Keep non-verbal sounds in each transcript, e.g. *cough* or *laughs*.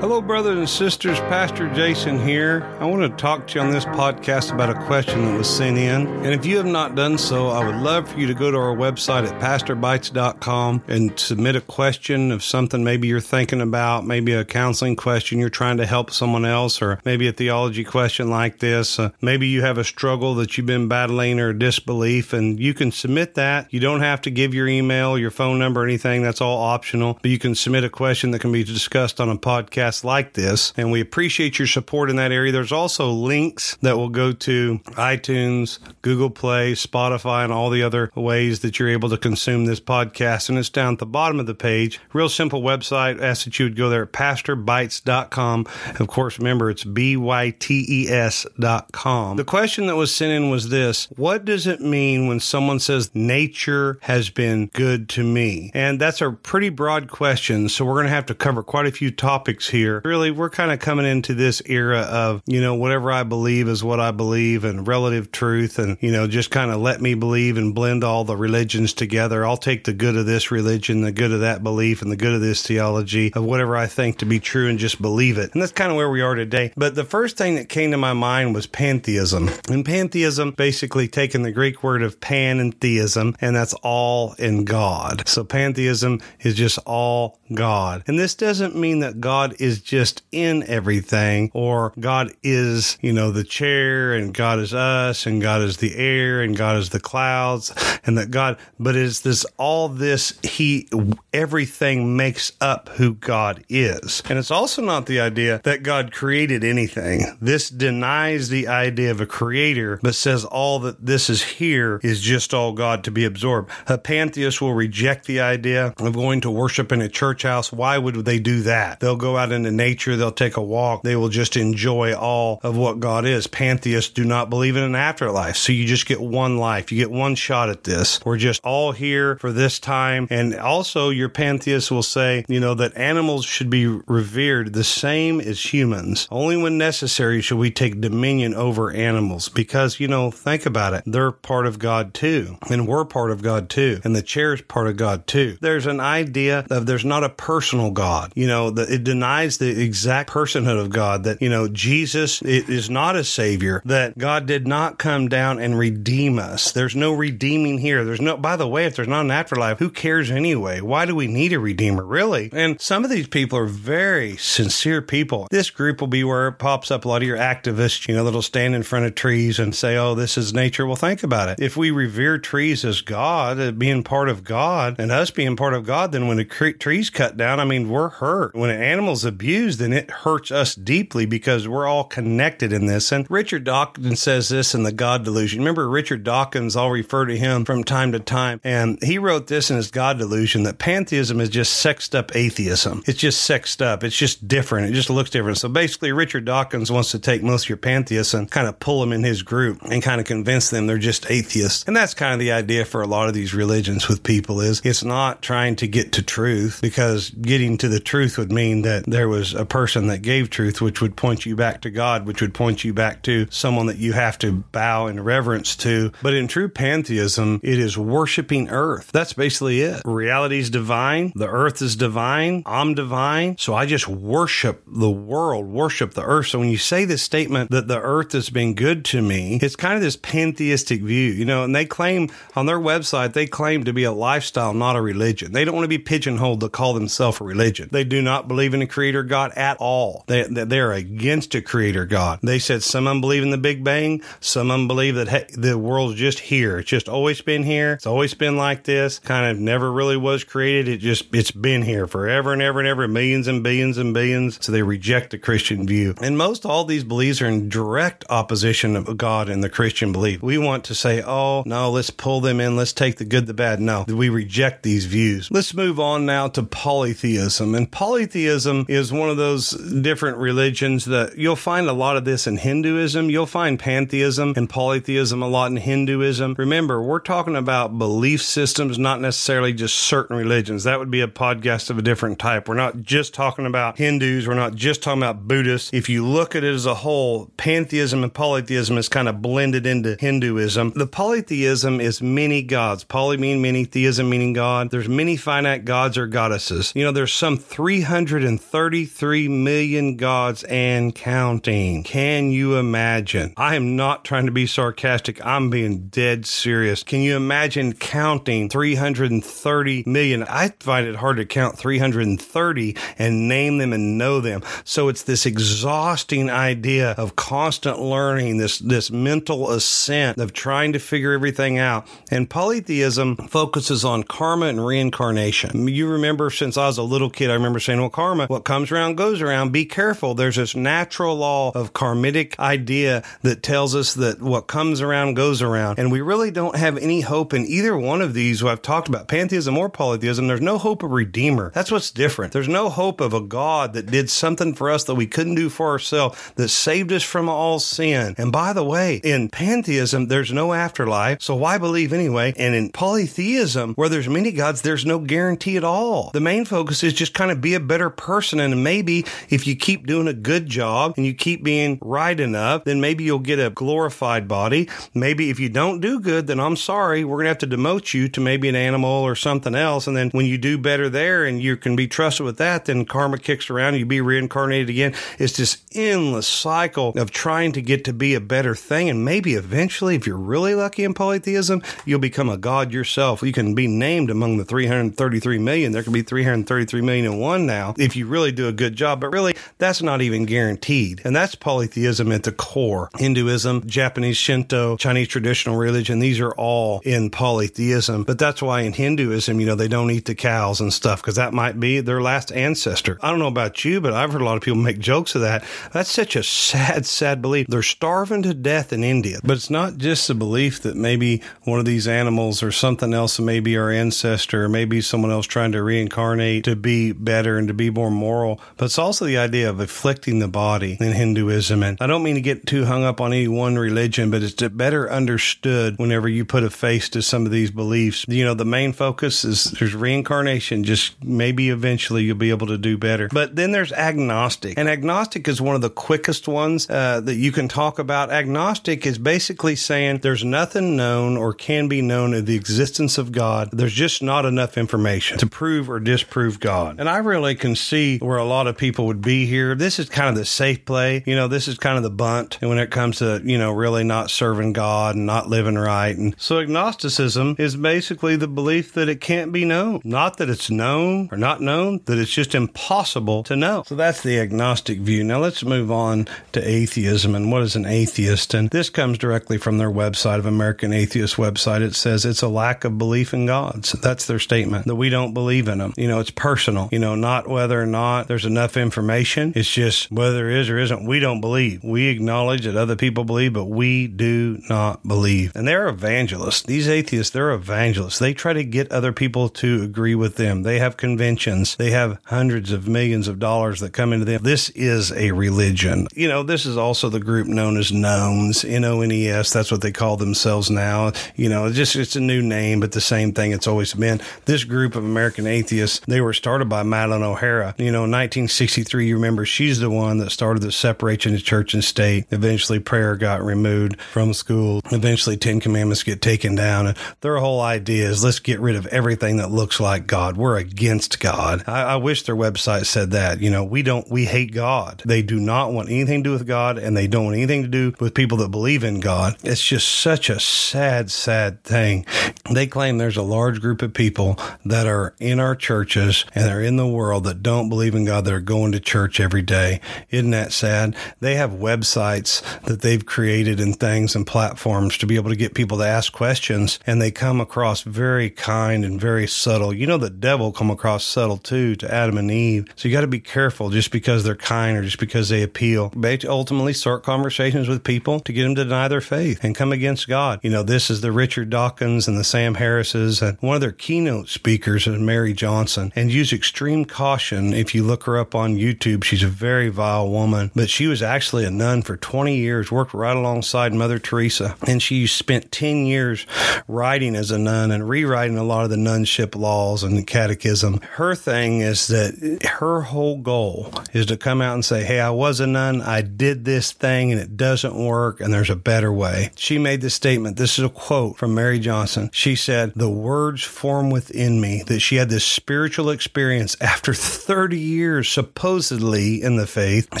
Hello, brothers and sisters. Pastor Jason here. I want to talk to you on this podcast about a question that was sent in. And if you have not done so, I would love for you to go to our website at pastorbytes.com and submit a question of something maybe you're thinking about, maybe a counseling question you're trying to help someone else, or maybe a theology question like this. Uh, maybe you have a struggle that you've been battling or disbelief, and you can submit that. You don't have to give your email, your phone number, anything. That's all optional. But you can submit a question that can be discussed on a podcast podcasts like this. And we appreciate your support in that area. There's also links that will go to iTunes, Google Play, Spotify, and all the other ways that you're able to consume this podcast. And it's down at the bottom of the page. Real simple website. Ask that you would go there at pastorbytes.com. Of course, remember it's B Y T E S.com. The question that was sent in was this What does it mean when someone says nature has been good to me? And that's a pretty broad question. So we're going to have to cover quite a few topics here here. Really, we're kind of coming into this era of, you know, whatever I believe is what I believe and relative truth and, you know, just kind of let me believe and blend all the religions together. I'll take the good of this religion, the good of that belief, and the good of this theology of whatever I think to be true and just believe it. And that's kind of where we are today. But the first thing that came to my mind was pantheism. And pantheism, basically taking the Greek word of pan and theism, and that's all in God. So pantheism is just all God. And this doesn't mean that God is just in everything or God is, you know, the chair and God is us and God is the air and God is the clouds and that God, but it's this, all this, he, everything makes up who God is. And it's also not the idea that God created anything. This denies the idea of a creator, but says all that this is here is just all God to be absorbed. A pantheist will reject the idea of going to worship in a church house. Why would they do that? They'll go out into nature. They'll take a walk. They will just enjoy all of what God is. Pantheists do not believe in an afterlife. So you just get one life. You get one shot at this. We're just all here for this time. And also your pantheists will say, you know, that animals should be revered the same as humans. Only when necessary should we take dominion over animals because, you know, think about it. They're part of God too. And we're part of God too. And the chair is part of God too. There's an idea of there's not a personal God. You know, that it denies the exact personhood of God, that, you know, Jesus is not a savior, that God did not come down and redeem us. There's no redeeming here. There's no, by the way, if there's not an afterlife, who cares anyway? Why do we need a redeemer, really? And some of these people are very sincere people. This group will be where it pops up a lot of your activists, you know, that'll stand in front of trees and say, oh, this is nature. Well, think about it. If we revere trees as God, uh, being part of God, and us being part of God, then when the tree's cut down, I mean, we're hurt. When an animal's abused, then it hurts us deeply because we're all connected in this. And Richard Dawkins says this in The God Delusion. Remember, Richard Dawkins, I'll refer to him from time to time, and he wrote this in his God Delusion that pantheism is just sexed up atheism. It's just sexed up. It's just different. It just looks different. So basically, Richard Dawkins wants to take most of your pantheists and kind of pull them in his group and kind of convince them they're just atheists. And that's kind of the idea for a lot of these religions with people is it's not trying to get to truth because getting to the truth would mean that there was a person that gave truth, which would point you back to God, which would point you back to someone that you have to bow in reverence to. But in true pantheism, it is worshiping earth. That's basically it. Reality is divine. The earth is divine. I'm divine. So I just worship the world, worship the earth. So when you say this statement that the earth has been good to me, it's kind of this pantheistic view, you know, and they claim on their website, they claim to be a lifestyle, not a religion. They don't want to be pigeonholed to call themselves a religion. They do not believe in a creator God God at all. They, they're against a creator God. They said some of them believe in the Big Bang. Some of them believe that hey, the world's just here. It's just always been here. It's always been like this. Kind of never really was created. It just, it's been here forever and ever and ever, millions and billions and billions. So they reject the Christian view. And most all these beliefs are in direct opposition of God and the Christian belief. We want to say, oh, no, let's pull them in. Let's take the good, the bad. No, we reject these views. Let's move on now to polytheism. And polytheism is one of those different religions that you'll find a lot of this in Hinduism. You'll find pantheism and polytheism a lot in Hinduism. Remember, we're talking about belief systems, not necessarily just certain religions. That would be a podcast of a different type. We're not just talking about Hindus. We're not just talking about Buddhists. If you look at it as a whole, pantheism and polytheism is kind of blended into Hinduism. The polytheism is many gods. Poly mean many, theism meaning God. There's many finite gods or goddesses. You know, there's some 330 333 million gods and counting. Can you imagine? I am not trying to be sarcastic. I'm being dead serious. Can you imagine counting 330 million? I find it hard to count 330 and name them and know them. So it's this exhausting idea of constant learning, this, this mental ascent of trying to figure everything out. And polytheism focuses on karma and reincarnation. You remember since I was a little kid, I remember saying, well, karma, what comes around goes around. Be careful. There's this natural law of karmic idea that tells us that what comes around goes around. And we really don't have any hope in either one of these who I've talked about, pantheism or polytheism. There's no hope of redeemer. That's what's different. There's no hope of a God that did something for us that we couldn't do for ourselves, that saved us from all sin. And by the way, in pantheism, there's no afterlife. So why believe anyway? And in polytheism, where there's many gods, there's no guarantee at all. The main focus is just kind of be a better person. And maybe if you keep doing a good job and you keep being right enough, then maybe you'll get a glorified body. Maybe if you don't do good, then I'm sorry, we're going to have to demote you to maybe an animal or something else. And then when you do better there and you can be trusted with that, then karma kicks around you be reincarnated again. It's this endless cycle of trying to get to be a better thing. And maybe eventually, if you're really lucky in polytheism, you'll become a god yourself. You can be named among the 333 million. There could be 333 million and one now if you really do a good job. But really, that's not even guaranteed. And that's polytheism at the core. Hinduism, Japanese Shinto, Chinese traditional religion, these are all in polytheism. But that's why in Hinduism, you know, they don't eat the cows and stuff because that might be their last ancestor. I don't know about you, but I've heard a lot of people make jokes of that. That's such a sad, sad belief. They're starving to death in India. But it's not just the belief that maybe one of these animals or something else, maybe our ancestor, or maybe someone else trying to reincarnate to be better and to be more moral, but it's also the idea of afflicting the body in Hinduism. And I don't mean to get too hung up on any one religion, but it's better understood whenever you put a face to some of these beliefs. You know, the main focus is there's reincarnation, just maybe eventually you'll be able to do better. But then there's agnostic, and agnostic is one of the quickest ones uh, that you can talk about. Agnostic is basically saying there's nothing known or can be known of the existence of God. There's just not enough information to prove or disprove God. And I really can see where a lot of people would be here. This is kind of the safe play. You know, this is kind of the bunt and when it comes to, you know, really not serving God and not living right. And so agnosticism is basically the belief that it can't be known. Not that it's known or not known, that it's just impossible to know. So that's the agnostic view. Now let's move on to atheism and what is an atheist? And this comes directly from their website of American Atheist website. It says it's a lack of belief in God. So that's their statement that we don't believe in them. You know, it's personal, you know, not whether or not there's enough information. It's just whether there is or isn't. We don't believe. We acknowledge that other people believe, but we do not believe. And they're evangelists. These atheists, they're evangelists. They try to get other people to agree with them. They have conventions. They have hundreds of millions of dollars that come into them. This is a religion. You know, this is also the group known as Nones, N O N E S. That's what they call themselves now. You know, it's just it's a new name, but the same thing it's always been. This group of American atheists, they were started by Madalyn O'Hara, You know, 1963, you remember she's the one that started the separation of church and state. Eventually, prayer got removed from school. Eventually, Ten Commandments get taken down. And their whole idea is let's get rid of everything that looks like God. We're against God. I, I wish their website said that. You know, we don't, we hate God. They do not want anything to do with God and they don't want anything to do with people that believe in God. It's just such a sad, sad thing. They claim there's a large group of people that are in our churches and they're in the world that don't believe in God that are going to church every day. Isn't that sad? They have websites that they've created and things and platforms to be able to get people to ask questions and they come across very kind and very subtle. You know, the devil come across subtle too to Adam and Eve. So you got to be careful just because they're kind or just because they appeal. They ultimately start conversations with people to get them to deny their faith and come against God. You know, this is the Richard Dawkins and the Sam Harrises and one of their keynote speakers is Mary Johnson and use extreme caution. If you look her up on YouTube, she's a very vile woman, but she was actually a nun for 20 years, worked right alongside Mother Teresa. And she spent 10 years writing as a nun and rewriting a lot of the nunship laws and the catechism. Her thing is that her whole goal is to come out and say, Hey, I was a nun. I did this thing and it doesn't work and there's a better way. She made this statement. This is a quote from Mary Johnson. She said, The words form within me that she had this spiritual experience after 30 years supposedly in the faith,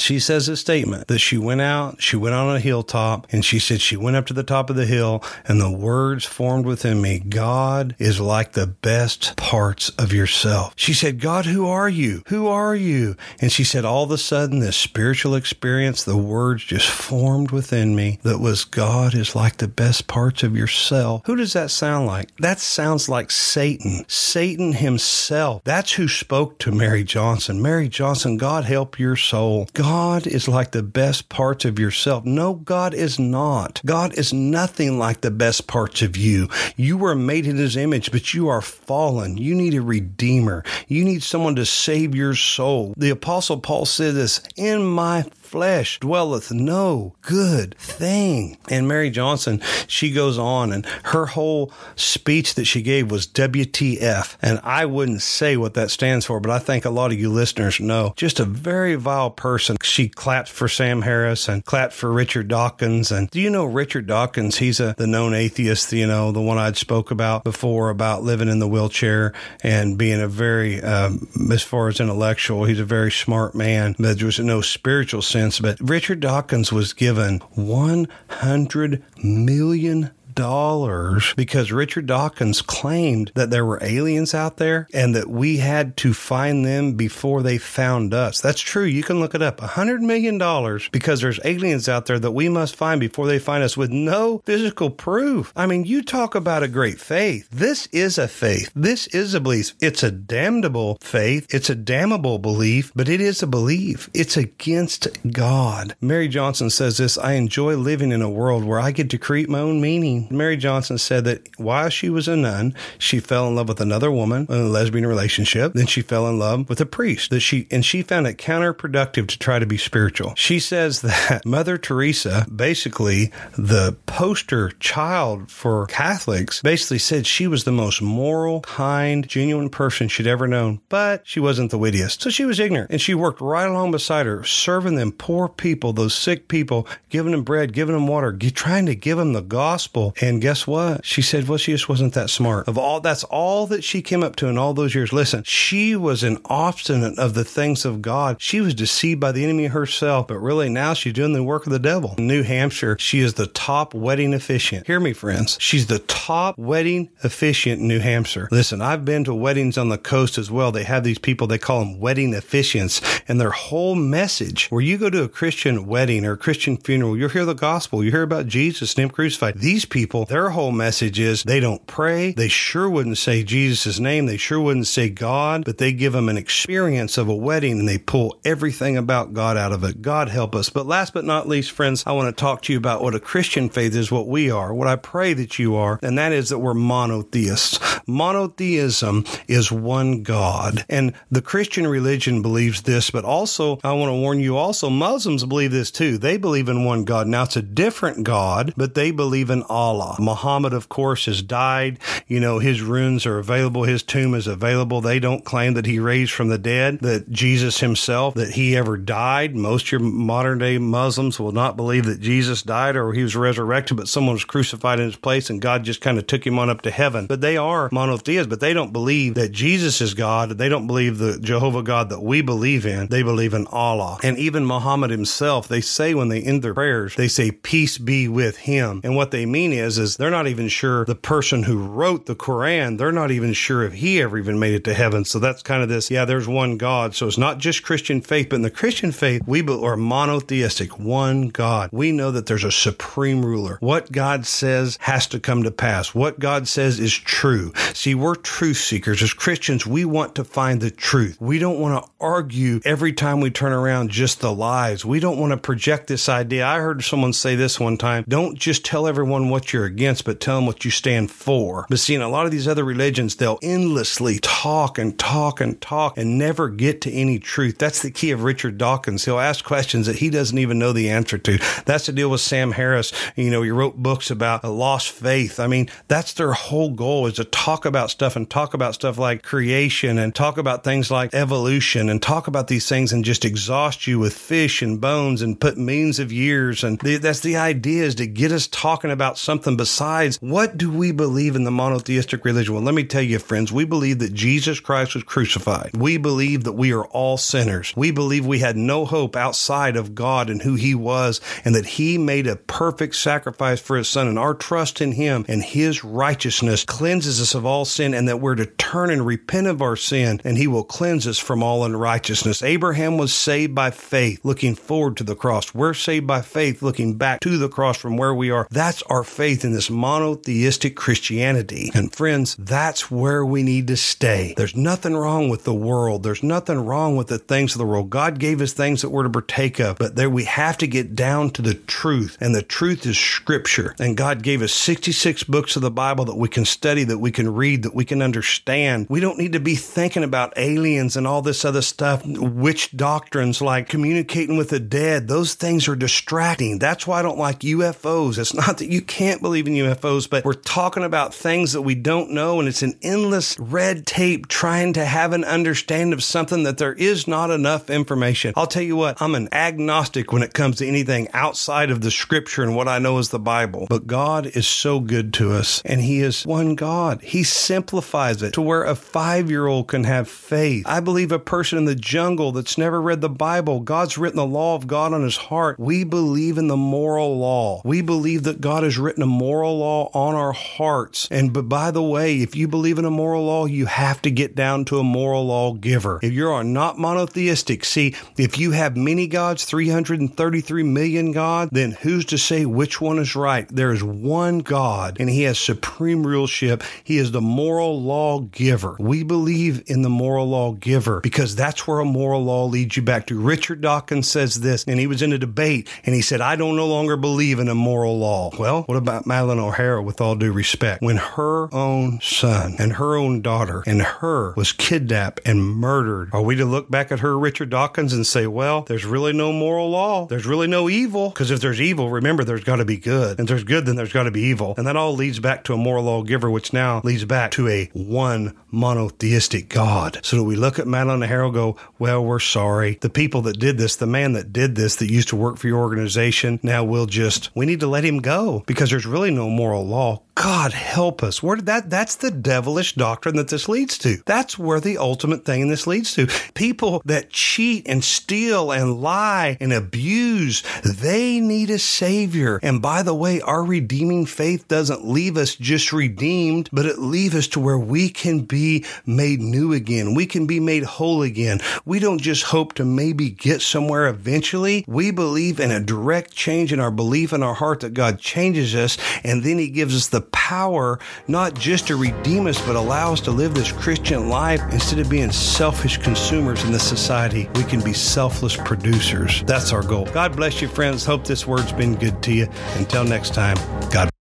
she says a statement that she went out, she went on a hilltop, and she said she went up to the top of the hill, and the words formed within me God is like the best parts of yourself. She said, God, who are you? Who are you? And she said, all of a sudden, this spiritual experience, the words just formed within me that was God is like the best parts of yourself. Who does that sound like? That sounds like Satan. Satan himself. That's who spoke to Mary Johnson. Mary Johnson, God help your soul. God is like the best parts of yourself. No, God is not. God is nothing like the best parts of you. You were made in his image, but you are fallen. You need a redeemer. You need someone to save your soul. The apostle Paul said this, in my flesh dwelleth no good thing. And Mary Johnson, she goes on, and her whole speech that she gave was WTF. And I wouldn't say what that stands for, but I think a lot of you listeners know. Just a very vile person. She clapped for Sam Harris and clapped for Richard Dawkins. And do you know Richard Dawkins? He's a the known atheist, you know, the one I'd spoke about before about living in the wheelchair and being a very, um, as far as intellectual, he's a very smart man, but there was no spiritual sense sense, but Richard Dawkins was given 100 million dollars because Richard Dawkins claimed that there were aliens out there and that we had to find them before they found us. That's true. You can look it up. A hundred million dollars because there's aliens out there that we must find before they find us with no physical proof. I mean, you talk about a great faith. This is a faith. This is a belief. It's a damnable faith. It's a damnable belief, but it is a belief. It's against God. Mary Johnson says this I enjoy living in a world where I get to create my own meaning. Mary Johnson said that while she was a nun, she fell in love with another woman in a lesbian relationship. Then she fell in love with a priest that she, and she found it counterproductive to try to be spiritual. She says that *laughs* Mother Teresa, basically the poster child for Catholics, basically said she was the most moral, kind, genuine person she'd ever known, but she wasn't the wittiest. So she was ignorant and she worked right along beside her, serving them poor people, those sick people, giving them bread, giving them water, trying to give them the gospel and guess what? She said, well, she just wasn't that smart. Of all, that's all that she came up to in all those years. Listen, she was an obstinate of the things of God. She was deceived by the enemy herself, but really now she's doing the work of the devil. In New Hampshire, she is the top wedding officiant. Hear me, friends. She's the top wedding officiant in New Hampshire. Listen, I've been to weddings on the coast as well. They have these people, they call them wedding officiants, and their whole message, where you go to a Christian wedding or a Christian funeral, you'll hear the gospel, you hear about Jesus and Him crucified. These people people, their whole message is they don't pray. They sure wouldn't say Jesus' name. They sure wouldn't say God, but they give them an experience of a wedding and they pull everything about God out of it. God help us. But last but not least, friends, I want to talk to you about what a Christian faith is, what we are, what I pray that you are, and that is that we're monotheists. Monotheism is one God. And the Christian religion believes this, but also, I want to warn you also, Muslims believe this too. They believe in one God. Now, it's a different God, but they believe in Allah. Allah. Muhammad, of course, has died. You know, his ruins are available. His tomb is available. They don't claim that he raised from the dead, that Jesus himself, that he ever died. Most your modern day Muslims will not believe that Jesus died or he was resurrected, but someone was crucified in his place and God just kind of took him on up to heaven. But they are monotheists, but they don't believe that Jesus is God. They don't believe the Jehovah God that we believe in. They believe in Allah. And even Muhammad himself, they say when they end their prayers, they say, peace be with him. And what they mean is, is, they're not even sure the person who wrote the Quran, they're not even sure if he ever even made it to heaven. So that's kind of this, yeah, there's one God. So it's not just Christian faith, but in the Christian faith, we are monotheistic, one God. We know that there's a supreme ruler. What God says has to come to pass. What God says is true. See, we're truth seekers. As Christians, we want to find the truth. We don't want to argue every time we turn around just the lies. We don't want to project this idea. I heard someone say this one time. Don't just tell everyone what you're against, but tell them what you stand for. But see, in a lot of these other religions, they'll endlessly talk and talk and talk and never get to any truth. That's the key of Richard Dawkins. He'll ask questions that he doesn't even know the answer to. That's the deal with Sam Harris. You know, he wrote books about a lost faith. I mean, that's their whole goal is to talk about stuff and talk about stuff like creation and talk about things like evolution and talk about these things and just exhaust you with fish and bones and put millions of years. And that's the idea is to get us talking about something something besides what do we believe in the monotheistic religion? Well, let me tell you, friends, we believe that Jesus Christ was crucified. We believe that we are all sinners. We believe we had no hope outside of God and who he was and that he made a perfect sacrifice for his son and our trust in him and his righteousness cleanses us of all sin and that we're to turn and repent of our sin and he will cleanse us from all unrighteousness. Abraham was saved by faith, looking forward to the cross. We're saved by faith, looking back to the cross from where we are. That's our faith in this monotheistic Christianity. And friends, that's where we need to stay. There's nothing wrong with the world. There's nothing wrong with the things of the world. God gave us things that we're to partake of, but there we have to get down to the truth. And the truth is scripture. And God gave us 66 books of the Bible that we can study, that we can read, that we can understand. We don't need to be thinking about aliens and all this other stuff, witch doctrines like communicating with the dead. Those things are distracting. That's why I don't like UFOs. It's not that you can't believe in UFOs, but we're talking about things that we don't know, and it's an endless red tape trying to have an understanding of something that there is not enough information. I'll tell you what, I'm an agnostic when it comes to anything outside of the scripture and what I know is the Bible. But God is so good to us, and He is one God. He simplifies it to where a five year old can have faith. I believe a person in the jungle that's never read the Bible, God's written the law of God on his heart. We believe in the moral law. We believe that God has written a moral law on our hearts. And but by the way, if you believe in a moral law, you have to get down to a moral law giver. If you are not monotheistic, see, if you have many gods, 333 million God, then who's to say which one is right? There is one God and he has supreme ruleship. He is the moral law giver. We believe in the moral law giver because that's where a moral law leads you back to. Richard Dawkins says this, and he was in a debate and he said, I don't no longer believe in a moral law. Well, what about Madalyn O'Hara with all due respect? When her own son and her own daughter and her was kidnapped and murdered, are we to look back at her, Richard Dawkins, and say, well, there's really no moral law. There's really no evil. Because if there's evil, remember, there's got to be good. And if there's good, then there's got to be evil. And that all leads back to a moral law giver, which now leads back to a one monotheistic God. So do we look at Madalyn O'Hara go, well, we're sorry. The people that did this, the man that did this that used to work for your organization, now we'll just, we need to let him go because there's really no moral law. God help us. Where that that's the devilish doctrine that this leads to. That's where the ultimate thing in this leads to. People that cheat and steal and lie and abuse, they need a savior. And by the way, our redeeming faith doesn't leave us just redeemed, but it leaves us to where we can be made new again. We can be made whole again. We don't just hope to maybe get somewhere eventually. We believe in a direct change in our belief in our heart that God changes us and then he gives us the power not just to redeem us, but allow us to live this Christian life instead of being selfish consumers in this society. We can be selfless producers. That's our goal. God bless you, friends. Hope this word's been good to you. Until next time, God